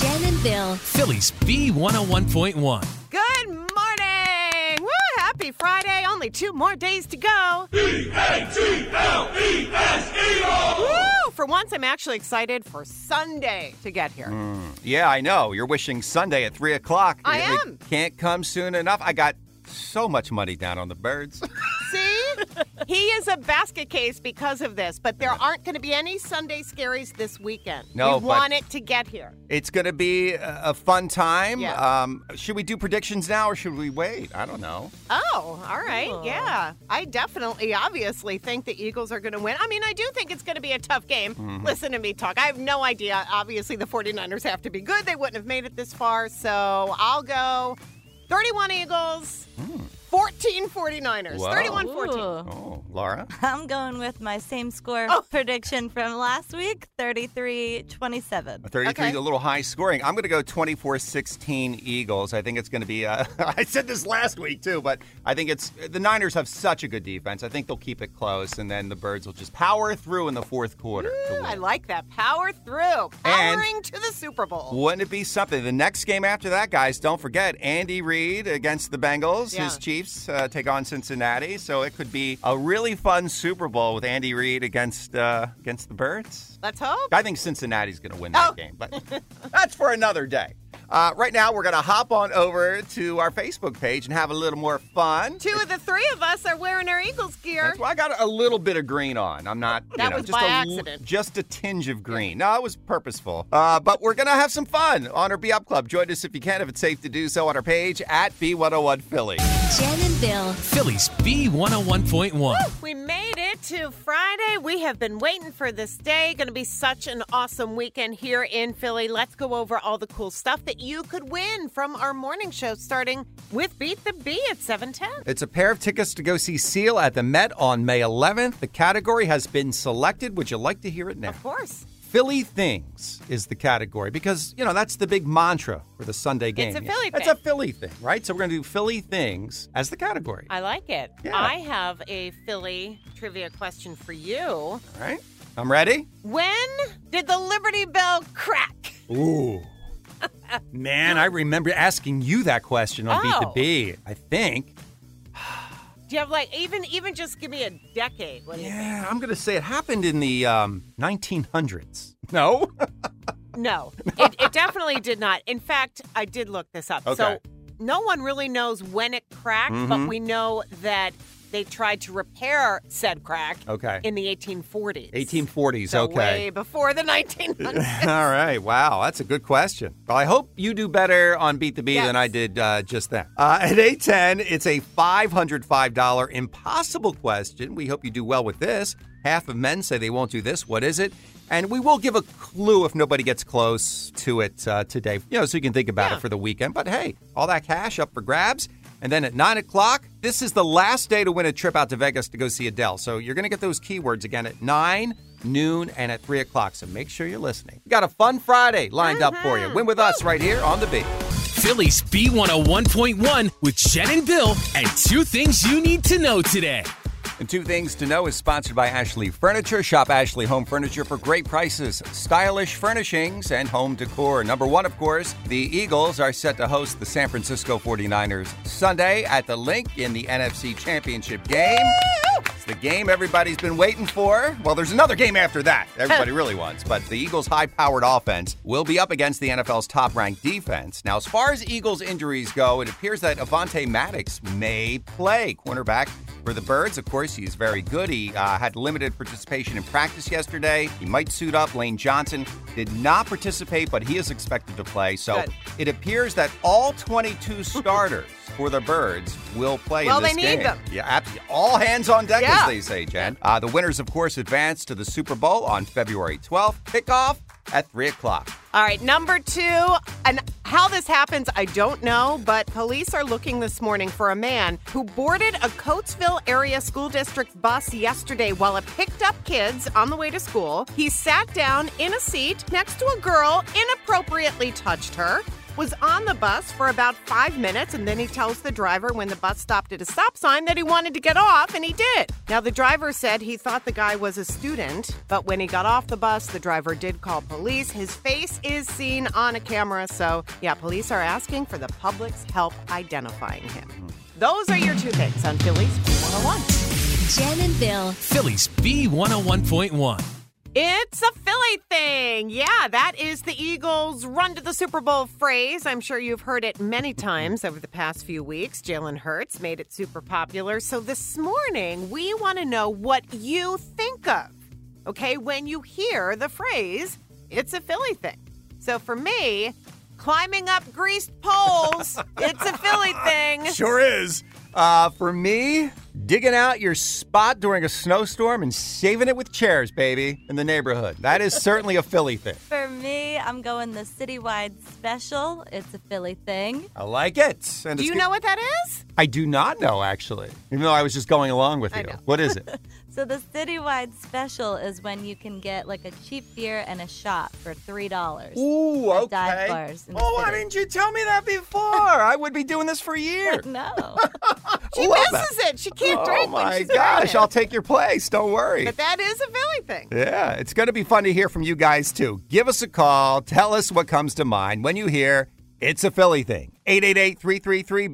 Jen and Bill. Philly's B101.1. Good morning! Woo! Happy Friday. Only two more days to go. Woo! For once, I'm actually excited for Sunday to get here. Hmm. Yeah, I know. You're wishing Sunday at 3 o'clock. I It- it am. can't come soon enough. I got so much money down on the birds. See? He is a basket case because of this, but there aren't going to be any Sunday scaries this weekend. No, we but- want it to get here. it's going to be a, a fun time. Yeah. Um, should we do predictions now or should we wait? I don't know. Oh, all right. Yeah. I definitely, obviously, think the Eagles are going to win. I mean, I do think it's going to be a tough game. Mm-hmm. Listen to me talk. I have no idea. Obviously, the 49ers have to be good. They wouldn't have made it this far. So I'll go 31 Eagles, 14 49ers. Wow. 31 14. Oh, Laura? I'm going with my same score Oh. prediction from last week 33 27. 33 Okay. is a little high scoring. I'm going to go 24 16 Eagles. I think it's going to be, uh, I said this last week too, but I think it's, the Niners have such a good defense. I think they'll keep it close, and then the Birds will just power through in the fourth quarter. to win. I like that. Power through. Powering to the Super Bowl. Wouldn't it be something? The next game after that, guys, don't forget Andy Reid against the Bengals. Yeah. His Chiefs uh, take on Cincinnati, so it could be a really fun Super Bowl with Andy Reid against uh, against the Birds. Let's hope. I think Cincinnati's going to win that Oh. game, but that's for another day. Uh, right now, we're going to hop on over to our Facebook page and have a little more fun. Two of the three of us are wearing our Eagles gear. That's why I got a little bit of green on. I'm not, you That know, was just by a, l- accident. just a tinge of green. No, it was purposeful. Uh, but we're gonna have some fun on our Be Up Club. Join us if you can, if it's safe to do so, on our page at B101 Philly. Jen and Bill. Philly's B101.1. We made it to Friday. We have been waiting for this day. Going to be such an awesome weekend here in Philly. Let's go over all the cool stuff that you could win from our morning show, starting with Beat the Bee at 710. It's a pair of tickets to go see Seal at the Met on May 11th. The category has been selected. Would you like to hear it now? Of course. Philly things is the category because, you know, that's the big mantra for the Sunday game. It's a Philly It's thing. It's a Philly thing, right? So we're going to do Philly things as the category. I like it. Yeah. I have a Philly trivia question for you. All right? I'm ready. When did the Liberty Bell crack? Ooh. Man, I remember asking you that question on Beat the Oh. Bee. I think. Do you have like even even just give me a decade? What do you think? Yeah, I'm to say it happened in the um, 1900s. No? No, it, it definitely did not. In fact, I did look this up. Okay. So no one really knows when it cracked, Mm-hmm. but we know that they tried to repair said crack Okay. in the 1840s. 1840s, So okay. way before the 1900s. All right. Wow. That's a good question. Well, I hope you do better on Beat the Bee than I did uh, just then. Uh, at 810, it's a $505 impossible question. We hope you do well with this. Half of men say they won't do this. What is it? And we will give a clue if nobody gets close to it uh, today, you know, so you can think about Yeah. it for the weekend. But hey, all that cash up for grabs. And then at 9 o'clock, this is the last day to win a trip out to Vegas to go see Adele. So you're going to get those keywords again at 9, noon, and at 3 o'clock. So make sure you're listening. We got a fun Friday lined up for you. Uh-huh. Win with us right here on the beat. Philly's B101.1 with Jen and Bill and two things you need to know today. And two things to know is sponsored by Ashley Furniture. Shop Ashley Home Furniture for great prices, stylish furnishings, and home decor. Number one, of course, the Eagles are set to host the San Francisco 49ers Sunday at the Linc in the NFC Championship game. It's the game everybody's been waiting for. Well, there's another game after that. Everybody really wants. But the Eagles' high powered offense will be up against the NFL's top ranked defense. Now, as far as Eagles injuries go, it appears that Avonte Maddox may play cornerback for the Birds. Of course, he's very good. He uh, had limited participation in practice yesterday. He might suit up. Lane Johnson did not participate, but he is expected to play. So Good. it appears that all 22 starters for the Birds will play Well, in this they need game. them. Yeah, absolutely. All hands on deck, Yeah. as they say, Jen. Uh, the winners, of course, advance to the Super Bowl on February 12th. Kickoff at 3 o'clock. All right, number two, and how this happens, I don't know, but police are looking this morning for a man who boarded a Coatesville area school district bus yesterday while it picked up kids on the way to school. He sat down in a seat next to a girl, inappropriately touched her. Was on the bus for about five minutes, and then he tells the driver when the bus stopped at a stop sign that he wanted to get off, and he did. Now, the driver said he thought the guy was a student, but when he got off the bus, the driver did call police. His face is seen on a camera, so yeah, police are asking for the public's help identifying him. Those are your two things on Philly's B101. Jen and Bill. Philly's B101.1. It's a Philly thing. Yeah, that is the Eagles' run to the Super Bowl phrase. I'm sure you've heard it many times over the past few weeks. Jalen Hurts made it super popular. So this morning, we want to know what you think of, okay, when you hear the phrase, it's a Philly thing. So for me, climbing up greased poles, it's a Philly thing. Sure is. Uh, for me, digging out your spot during a snowstorm and saving it with chairs, baby, in the neighborhood. That is certainly a Philly thing. For me, I'm going the citywide special. It's a Philly thing. I like it. And Do you good- know what that is? I do not know, actually, even though I was just going along with I you. know. What is it? So the citywide special is when you can get like a cheap beer and a shot for three dollars. Ooh, okay. dive bars oh, why didn't you tell me that before? I would be doing this for years. No. She Love misses that. it. She can't oh drink Oh my gosh, I'll take your place. Don't worry. But that is a Philly thing. Yeah, it's going to be fun to hear from you guys too. Give us a call. Tell us what comes to mind when you hear it's a Philly thing. 888 333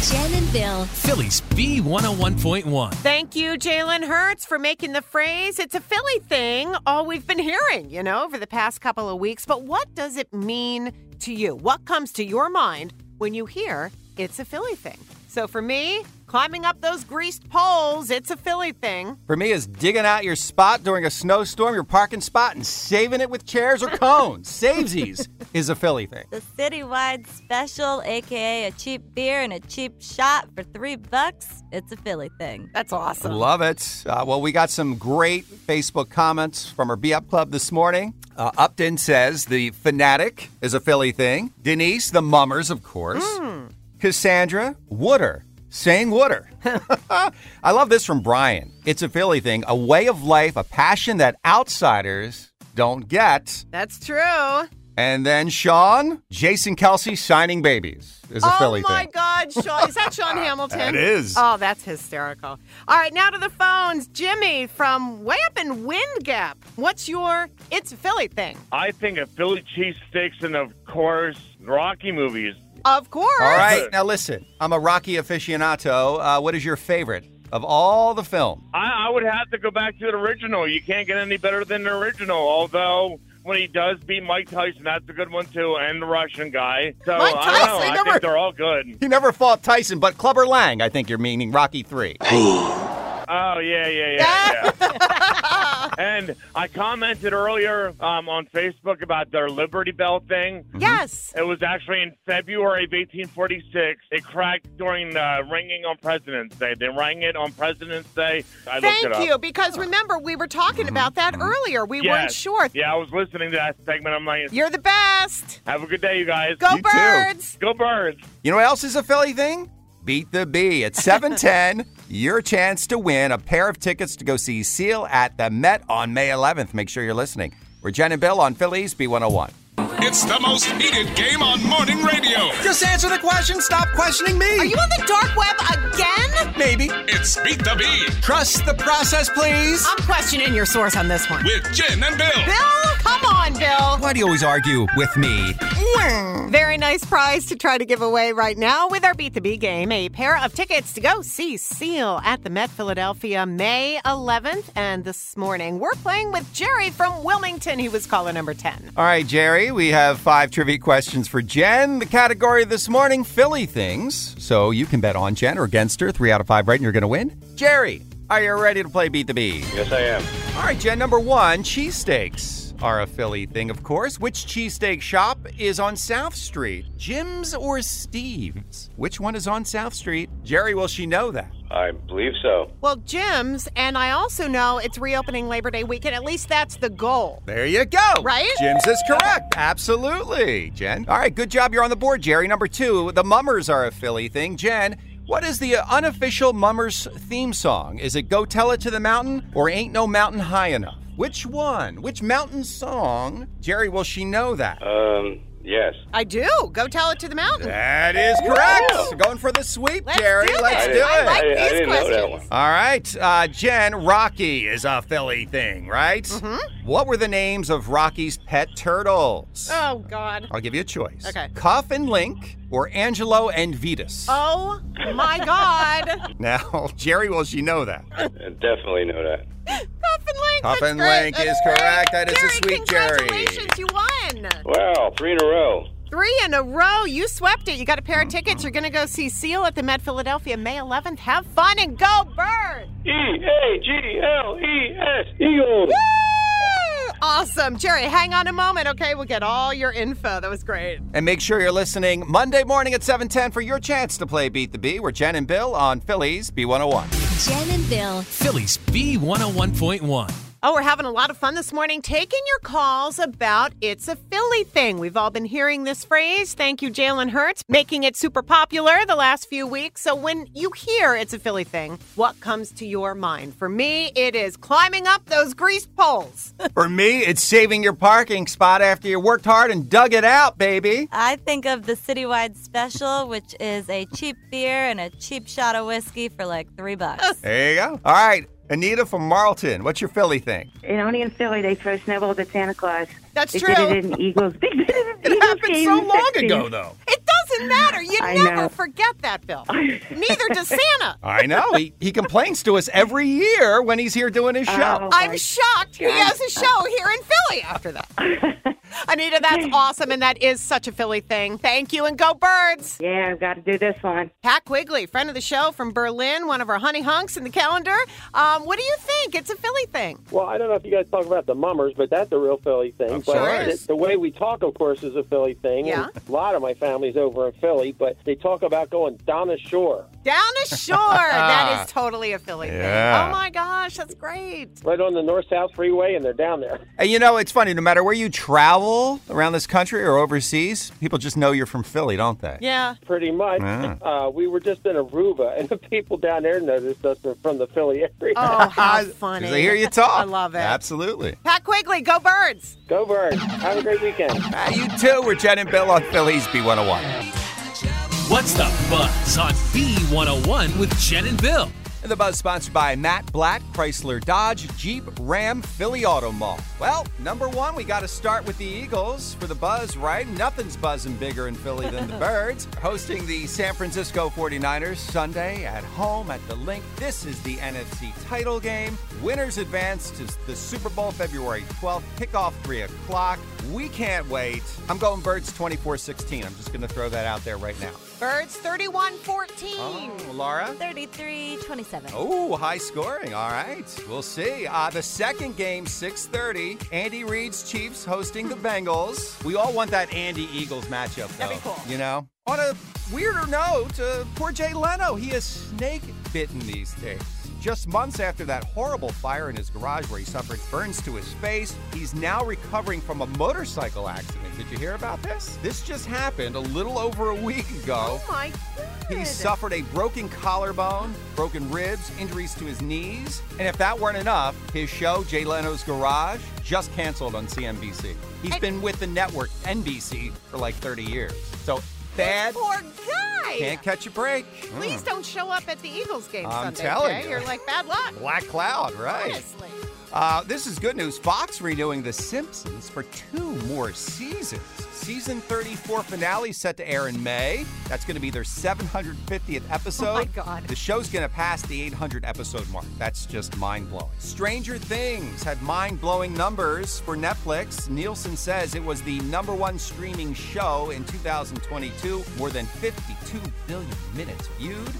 B101. 888 333 B101. Jen and Bill. Philly's B101.1. Thank you, Jalen Hurts, for making the phrase. It's a Philly thing, all we've been hearing, you know, over the past couple of weeks. But what does it mean to you? What comes to your mind when you hear it's a Philly thing? So for me, climbing up those greased poles, it's a Philly thing. For me, is digging out your spot during a snowstorm, your parking spot, and saving it with chairs or cones. Savesies is a Philly thing. the citywide special, aka a cheap beer and a cheap shot for three bucks. It's a Philly thing. That's awesome. Love it. Uh, well, we got some great Facebook comments from our Be Up Club this morning. Uh, Upton says the fanatic is a Philly thing. Denise, the mummers, of course. Cassandra, Wooder, saying water. I love this from Brian. It's a Philly thing, a way of life, a passion that outsiders don't get. That's true. And then Sean, Jason Kelce signing babies is a oh Philly thing. Oh my. God, Sean. Is that Sean Hamilton? That is. Oh, that's hysterical. All right, now to the phones. Jimmy from way up in Wind Gap. What's your It's a Philly thing? I think of Philly cheesesteaks and, of course, Rocky movies. Of course. All right, now listen. I'm a Rocky aficionado. Uh, what is your favorite of all the film? I, I would have to go back to the original. You can't get any better than the original, although when he does beat Mike Tyson, that's a good one, too, and the Russian guy. So, Mike I don't know. I never- think they're all good. He never fought Tyson, but Clubber Lang. I think you're meaning Rocky Three. Oh, yeah, yeah, yeah, yeah. And I commented earlier um, on Facebook about their Liberty Bell thing. Mm-hmm. Yes. It was actually in February of 1846. It cracked during the ringing on President's Day. They rang it on President's Day. I looked it Thank up. you, because remember, we were talking mm-hmm. about that mm-hmm. earlier. We weren't Yes. sure. Yeah, I was listening to that segment. I'm like, You're the best. have a good day, you guys. Go You too. birds. Go birds. You know what else is a Philly thing? Beat the Bee. At 710, your chance to win a pair of tickets to go see Seal at the Met on May 11th. Make sure you're listening. We're Jen and Bill on Philly's B101. It's the most heated game on morning radio. Just answer the question. Stop questioning me. Are you on the dark web again? Maybe. It's Beat the Bee Trust the process, please. I'm questioning your source on this one. with Jen and Bill. Bill, come on, Bill. Why do you always argue with me? Very nice prize to try to give away right now with our Beat the Bee game. A pair of tickets to go see Seal at the Met Philadelphia May 11th. And this morning, we're playing with Jerry from Wilmington. He was caller number 10. All right, Jerry, we have five trivia questions for Jen. The category this morning, Philly things. So you can bet on Jen or against her. Three out of five right, and you're going to win. Jerry, are you ready to play Beat the Bee? Yes, I am. All right, Jen, number one, cheesesteaks are a Philly thing, of course. Which cheesesteak shop is on South Street? Jim's or Steve's? Which one is on South Street? Jerry, will she know that? I believe so. Well, Jim's, and I also know it's reopening Labor Day weekend. At least that's the goal. There you go. Right? Jim's is correct. Absolutely, Jen. All right, good job. You're on the board, Jerry. Number two, the Mummers are a Philly thing. Jen, what is the uh, unofficial Mummers theme song? Is it Go Tell It to the Mountain or Ain't No Mountain High Enough? Which one? Which mountain song? Jerry, will she know that? Um, yes. I do. Go tell it to the mountain. That is correct. Going for the sweep, Let's Jerry. do Let's it. do I it. like I- I these didn't know that questions. one. All right, uh, Jen, Rocky is a Philly thing, right? Mm-hmm. What were the names of Rocky's pet turtles? Oh, God. I'll give you a choice. Okay. Cuff and Link or Angelo and Vetus? Oh, my God. Now, Jerry, will she know that? I definitely know that. Cuff and Link. Cuff that's and great. Link is great. correct. That is a Jerry, sweet Jerry. Congratulations, you won. Wow, three in a row. Three in a row. You swept it. You got a pair of tickets. You're going to go see Seal at the Met Philadelphia May 11th. Have fun and go Birds. E A G L E S Eagles. Woo! Awesome. Jerry, hang on a moment, okay? We'll get all your info. That was great. And make sure you're listening Monday morning at 710 for your chance to play Beat the Bee. We're Jen and Bill on Philly's B101. Jen and Bill. Philly's B101.1. Oh, we're having a lot of fun this morning taking your calls about It's a Philly thing. We've all been hearing this phrase. Thank you, Jalen Hurts, making it super popular the last few weeks. So when you hear It's a Philly thing, what comes to your mind? For me, it is climbing up those greased poles. For me, it's saving your parking spot after you worked hard and dug it out, baby. I think of the citywide special, which is a cheap beer and a cheap shot of whiskey for like three bucks. There you go. All right, Anita from Marlton, what's your Philly thing? And only in Philly they throw snowballs at Santa Claus. That's they true. did it in Eagles. They did it in It Eagles happened games so long 60s. ago, though. It doesn't matter. You I never know. forget that, Bill. Neither does Santa. I know. He, he complains to us every year when he's here doing his show. Oh, I'm my shocked he has a show here in Philly after that. Anita, that's awesome, and that is such a Philly thing. Thank you, and go birds. Yeah, I've got to do this one. Pat Quigley, friend of the show from Berlin, one of our honey hunks in the calendar. Um, what do you think? It's a Philly thing. Well, I don't know if you guys talk about the mummers, but that's a real Philly thing. Of but course. the, the way we talk, of course, is a Philly thing. Yeah. And a lot of my family's over in Philly, but they talk about going down the shore, Down the shore. that is totally a Philly Yeah. thing. Oh my gosh, that's great. right on the north-south freeway, and they're down there. And you know, it's funny, no matter where you travel around this country or overseas, people just know you're from Philly, don't they? Yeah. Pretty much. Yeah. Uh, we were just in Aruba, and the people down there noticed us were from the Philly area. Oh, how 'Cause funny. they hear you talk. I love it. Absolutely. Pat Quigley, go birds. Go Birds! Have a great weekend. Ah, you too. We're Jen and Bill on Philly's B101. What's the buzz on B101 with Jen and Bill? And the buzz sponsored by Matt Blatt, Chrysler Dodge, Jeep, Ram, Philly Auto Mall. Well, number one, we got to start with the Eagles for the buzz, right? Nothing's buzzing bigger in Philly than the Birds. Hosting the San Francisco 49ers Sunday at home at the Linc. This is the NFC title game. Winners advance to the Super Bowl February 12th. Kickoff 3 o'clock. We can't wait. I'm going Birds 24 16. I'm just going to throw that out there right now. Birds 31 14. Oh, Laura? 33 27. Oh, high scoring. All right. We'll see. Uh, the second game, 6.30. Andy Reid's Chiefs hosting the Bengals. We all want that Andy Eagles matchup, though. That'd be cool. You know? On a weirder note, uh, poor Jay Leno, he is snake bitten these days. Just months after that horrible fire in his garage where he suffered burns to his face, he's now recovering from a motorcycle accident. Did you hear about this? This just happened a little over a week ago. Oh my God. He suffered a broken collarbone, broken ribs, injuries to his knees, and if that weren't enough, his show, Jay Leno's Garage, just canceled on CNBC. He's been with the network NBC for like 30 years. So bad, Poor guy. Can't catch a break. Please hmm. don't show up at the Eagles game I'm Sunday. telling Jay. you. You're like bad luck. Black cloud, right? Honestly. Uh, this is good news. Fox renewing The Simpsons for two more seasons. Season 34 finale set to air in May. That's going to be their 750th episode. Oh my God. The show's going to pass the 800 episode mark. That's just mind blowing. Stranger Things had mind blowing numbers for Netflix. Nielsen says it was the number one streaming show in 2022, more than 52 billion minutes viewed.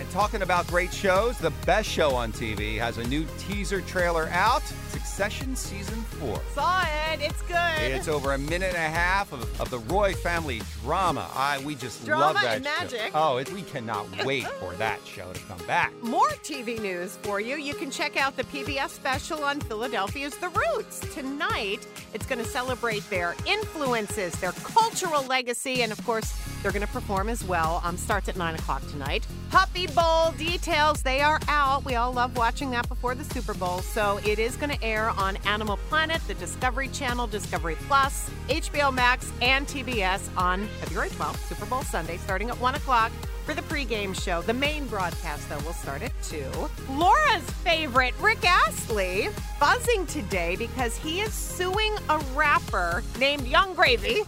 And talking about great shows, the best show on TV has a new teaser trailer out Succession Season 4. Saw it. It's good. It's over a minute and a half of, of the Roy family drama. I we just Drama love that and show. magic. Oh, it, we cannot wait for that show to come back. More TV news for you. You can check out the PBS special on Philadelphia's The Roots. Tonight, it's going to celebrate their influences, their cultural legacy, and of course, they're going to perform as well. Um, starts at 9 o'clock tonight. Puppy Bowl details, they are out. We all love watching that before the Super Bowl. So it is going to air on Animal Planet, the Discovery Channel, Discovery Plus, HBO Max, and TBS on February 12th, Super Bowl Sunday, starting at 1 o'clock for the pregame show. The main broadcast, though, will start at 2. Laura's favorite, Rick Astley, buzzing today because he is suing a rapper named Yung Gravy.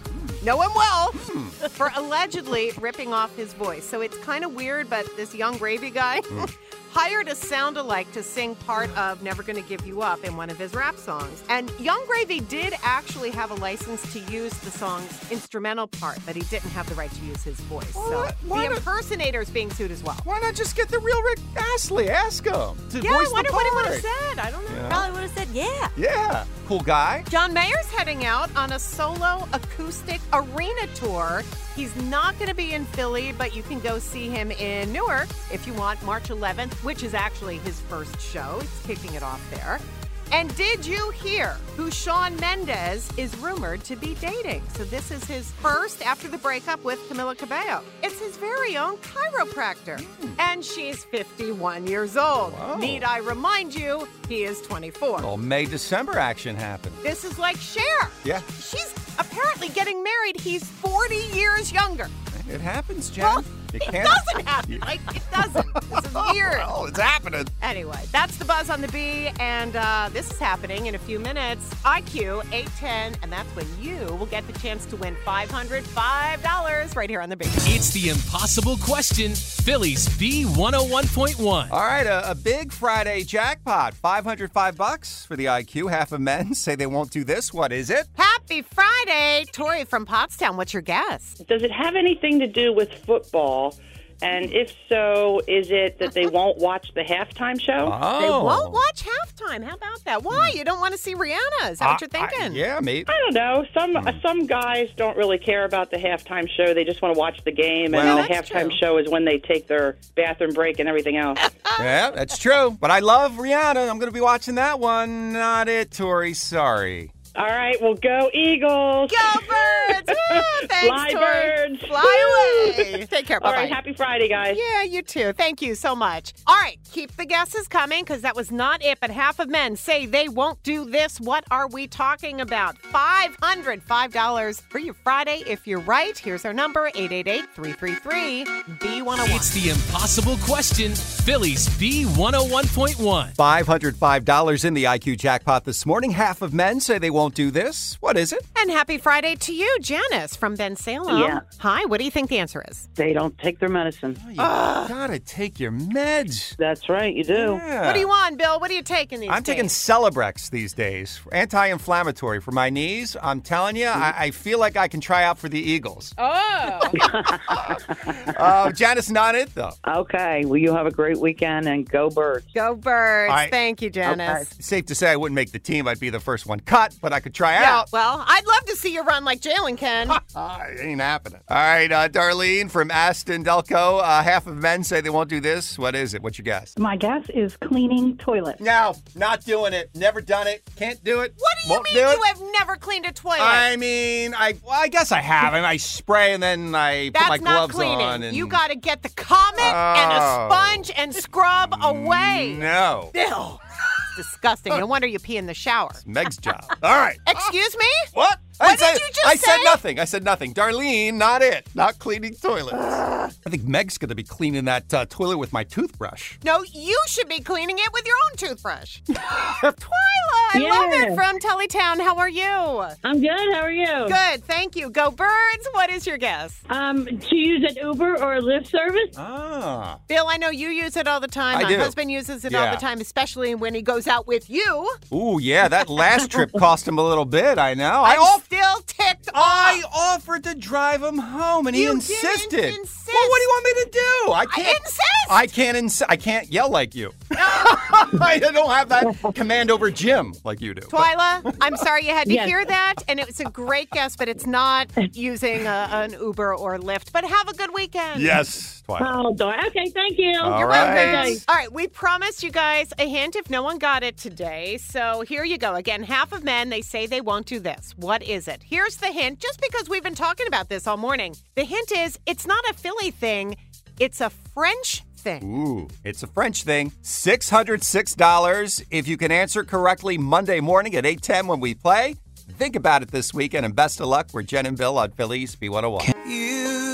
Know him well hmm. for allegedly ripping off his voice. So it's kind of weird, but this Yung Gravy guy hmm. hired a sound alike to sing part of Never Gonna Give You Up in one of his rap songs. And Yung Gravy did actually have a license to use the song's instrumental part, but he didn't have the right to use his voice. So What? Why the not- impersonator is being sued as well. Why not just get the real Rick Astley? Ask him to Yeah, I voice the wonder what he would part. have said. I don't know. Yeah. Probably would have said yeah. Yeah, cool guy. John Mayer's heading out on a solo acoustic arena tour. He's not going to be in Philly, but you can go see him in Newark if you want, March 11th, which is actually his first show. He's kicking it off there. And did you hear who Shawn Mendes is rumored to be dating? So this is his first after the breakup with Camila Cabello. It's his very own chiropractor. Hmm. And she's 51 years old. Wow. Need I remind you, he is 24. Well, May December action happened. This is like Cher. Yeah. She's apparently getting married. He's 40 years younger. It happens, Jen. Well, you it can't. doesn't happen. Like, it doesn't. This is weird. Oh, it's happening. Anyway, that's the buzz on the B, and uh, this is happening in a few minutes. IQ 810, and that's when you will get the chance to win $505 right here on the B. It's the impossible question, Philly's B101.1. All right, a, a big Friday jackpot. 505 bucks for the IQ. Half of men say they won't do this. What is it? Happy Friday, Tori from Pottstown. What's your guess? Does it have anything to do with football? And if so, is it that they won't watch the halftime show? Oh. They won't watch halftime. How about that? Why? You don't want to see Rihanna? Is that what you're I- I- thinking? yeah, maybe. I don't know. Some uh, some guys don't really care about the halftime show. They just want to watch the game, Well- and the That's halftime true. show is when they take their bathroom break and everything else. Yeah, that's true. But I love Rihanna. I'm going to be watching that one. Not it, Tori. Sorry. All right, well, go Eagles! Go birds! Woo! Thanks, Fly Tori. birds! Fly away. Take care. All Bye-bye. right, happy Friday, guys. Yeah, you too. Thank you so much. All right, keep the guesses coming because that was not it. But half of men say they won't do this. What are we talking about? $505 for your Friday. If you're right, here's our number 888 333 B101. It's the impossible question, Philly's B101.1. $505 in the IQ jackpot this morning. Half of men say they won't do this. What is it? And happy Friday to you, Janice from Bensalem. Yeah. Hi, what do you think the answer is? They don't take their medicine. You gotta take your meds. That's right, you do. Yeah. What do you want, Bill? What are you taking these I'm taking? Celebrex these days, anti-inflammatory for my knees. I'm telling you, I, I feel like I can try out for the Eagles. Oh. Uh, Janice, not it though. Okay, well, you have a great weekend and go birds. Go birds. I- Thank you, Janice. Safe to say I wouldn't make the team. I'd be the first one cut, but I could try Yeah, out. well, I'd love to see you run like Jalen can. It ain't happening. All right, uh, Darlene from Aston Delco. Uh, half of men say they won't do this. What is it? What's your guess? My guess is cleaning toilets. No, not doing it. Never done it. Can't do it. What do you Won't mean do it. you have never cleaned a toilet? I mean, I well, I guess I have, and I spray and then I put That's my not gloves cleaning. on. And You got to get the comet and a Oh. sponge and scrub away. no, Ew. Disgusting. No wonder you pee in the shower. Meg's job. All right. Excuse me? What? What I did said, you just I said nothing. I said nothing. Darlene, not it. Not cleaning toilets. I think Meg's going to be cleaning that uh, toilet with my toothbrush. No, you should be cleaning it with your own toothbrush. Twyla, I love it from Tullytown. How are you? I'm good. How are you? Good, thank you. Go Birds. What is your guess? Um, to use an Uber or a Lyft service? Ah. Bill, I know you use it all the time. I My do. husband uses it all the time, especially when he goes out with you. Ooh, yeah, that last trip cost him a little bit. I know. I I'm off- still ticked I offered to drive him home, and he insisted. didn't insist. Well, what do you want me to do? I can't insist. I can't. Ins- I can't yell like you. I don't have that command over Jim like you do. Twyla, I'm sorry you had to Yes. hear that, and it was a great guess, but it's not using a, an Uber or Lyft. But have a good weekend. Yes, Twilight. Oh, darn. Okay, thank you. All You're right. welcome. All right, we promised you guys a hint if no one got it today. So here you go. Again, half of men, they say they won't do this. What is it? Here's the hint, just because we've been talking about this all morning. The hint is it's not a Philly thing, it's a French thing. Ooh, it's a French thing. $606 if you can answer correctly Monday morning at 8:10 when we play. Think about it this weekend and best of luck. We're Jen and Bill on Philly's B101.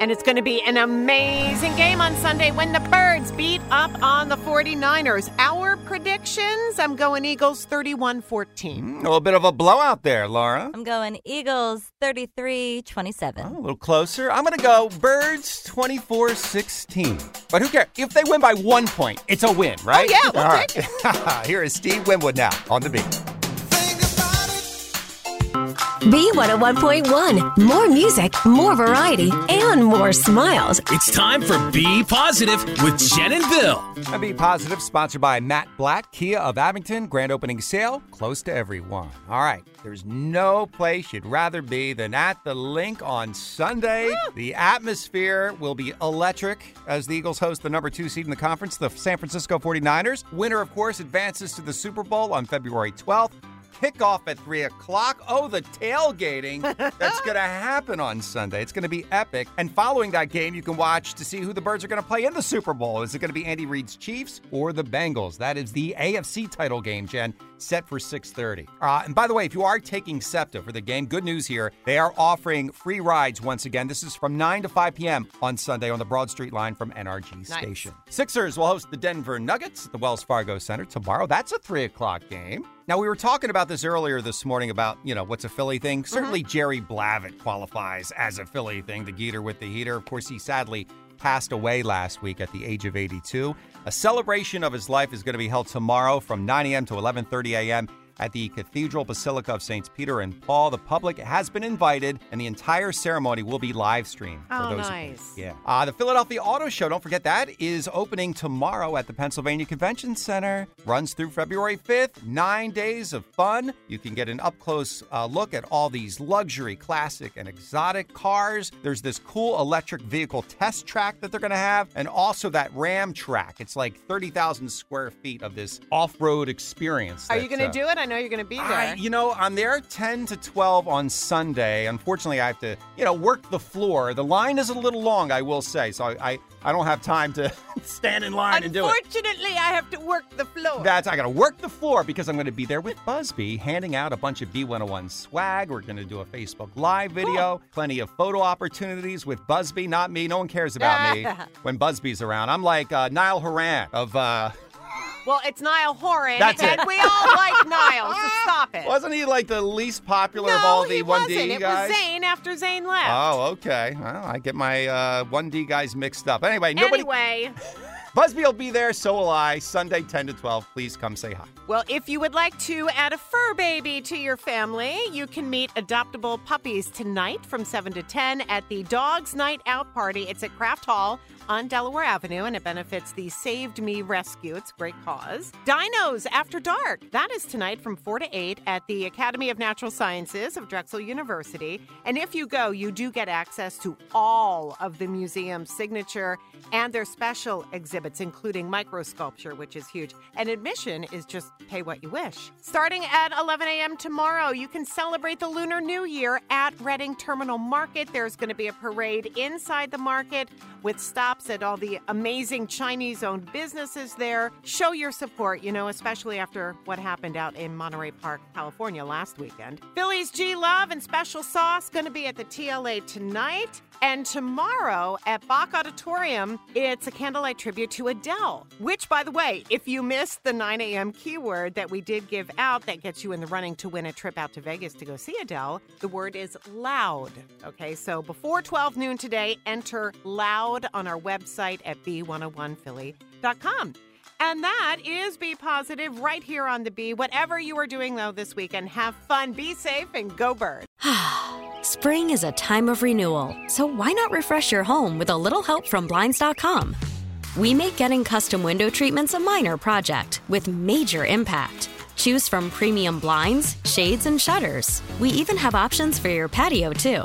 And it's going to be an amazing game on Sunday when the Birds beat up on the 49ers. Our predictions I'm going Eagles 31 14. Hmm, a little bit of a blowout there, Laura. I'm going Eagles 33 27. A little closer. I'm going to go Birds 24 16. But who cares? If they win by one point, it's a win, right? Oh, yeah, we'll All take right. Here is Steve Winwood now on the beat. B101.1. More music, more variety, and more smiles. It's time for Be Positive with Jen and Bill. And Be Positive, sponsored by Matt Blatt, Kia of Abington. Grand opening sale, close to everyone. All right, there's no place you'd rather be than at the Linc on Sunday. The atmosphere will be electric as the Eagles host the number two seed in the conference, the San Francisco 49ers. Winner, of course, advances to the Super Bowl on February 12th. Kickoff at 3 o'clock. Oh, the tailgating that's going to happen on Sunday. It's going to be epic. And following that game, you can watch to see who the Birds are going to play in the Super Bowl. Is it going to be Andy Reid's Chiefs or the Bengals? That is the AFC title game, Jen, set for 6.30. Uh, and by the way, if you are taking SEPTA for the game, good news here. They are offering free rides once again. This is from 9 to 5 p.m. on Sunday on the Broad Street line from NRG Nice. Station. Sixers will host the Denver Nuggets at the Wells Fargo Center tomorrow. That's a 3 o'clock game. Now, we were talking about this earlier this morning about, you know, what's a Philly thing. Mm-hmm. Certainly, Jerry Blavat qualifies as a Philly thing, the Geator with the heater. Of course, he sadly passed away last week at the age of 82. A celebration of his life is going to be held tomorrow from 9 a.m. to 11:30 a.m. at the Cathedral Basilica of Saints Peter and Paul. The public has been invited, and the entire ceremony will be live streamed. for Oh, those who- nice. yeah. Uh, the Philadelphia Auto Show, don't forget that, is opening tomorrow at the Pennsylvania Convention Center. Runs through February 5th. Nine days of fun. You can get an up close uh, look at all these luxury, classic, and exotic cars. There's this cool electric vehicle test track that they're going to have, and also that Ram track. It's like 30,000 square feet of this off road experience. Are that, you going to uh, do it? I know you're going to be there. I, you know, I'm there 10 to 12 on Sunday. Unfortunately, I have to, you know, work the floor. The line is a little long, I will say, so I, I, I don't have time to stand in line and do it. Unfortunately, I have to work the floor. That's I got to work the floor because I'm going to be there with Busby, handing out a bunch of B101 swag. We're going to do a Facebook Live video, plenty of photo opportunities with Busby. Not me. No one cares about me when Busby's around. I'm like uh, Niall Horan of. Uh, well, it's Niall Horan, That's it. and we all like Niall, so stop it. Wasn't he like the least popular no, of all the he 1D wasn't. guys? It was Zayn after Zayn left. Oh, okay. Well, I get my uh, 1D guys mixed up. Anyway, nobody. Anyway, Busby will be there, so will I. Sunday, 10 to 12. Please come say hi. well, if you would like to add a fur baby to your family, you can meet adoptable puppies tonight from 7 to 10 at the Dogs Night Out Party. It's at Craft Hall on Delaware Avenue, and it benefits the Saved Me Rescue. It's a great cause. Dinos After Dark. That is tonight from 4 to 8 at the Academy of Natural Sciences of Drexel University. And if you go, you do get access to all of the museum's signature and their special exhibits, including microsculpture, which is huge. And admission is just pay what you wish. Starting at 11 a.m. tomorrow, you can celebrate the Lunar New Year at Reading Terminal Market. There's going to be a parade inside the market with stops at all the amazing Chinese owned businesses there. Show your support, you know, especially after what happened out in Monterey Park, California last weekend. Philly's G Love and Special Sauce going to be at the TLA tonight. And tomorrow at Bach Auditorium, it's a candlelight tribute to Adele. Which, by the way, if you missed the 9 a.m. keyword that we did give out that gets you in the running to win a trip out to Vegas to go see Adele, the word is loud. Okay, so before 12 noon today, enter loud on our website at b101philly.com. And that is Be Positive right here on the B. Whatever you are doing, though, this weekend, have fun, be safe, and go bird. Spring is a time of renewal, so why not refresh your home with a little help from Blinds.com? We make getting custom window treatments a minor project with major impact. Choose from premium blinds, shades, and shutters. We even have options for your patio, too.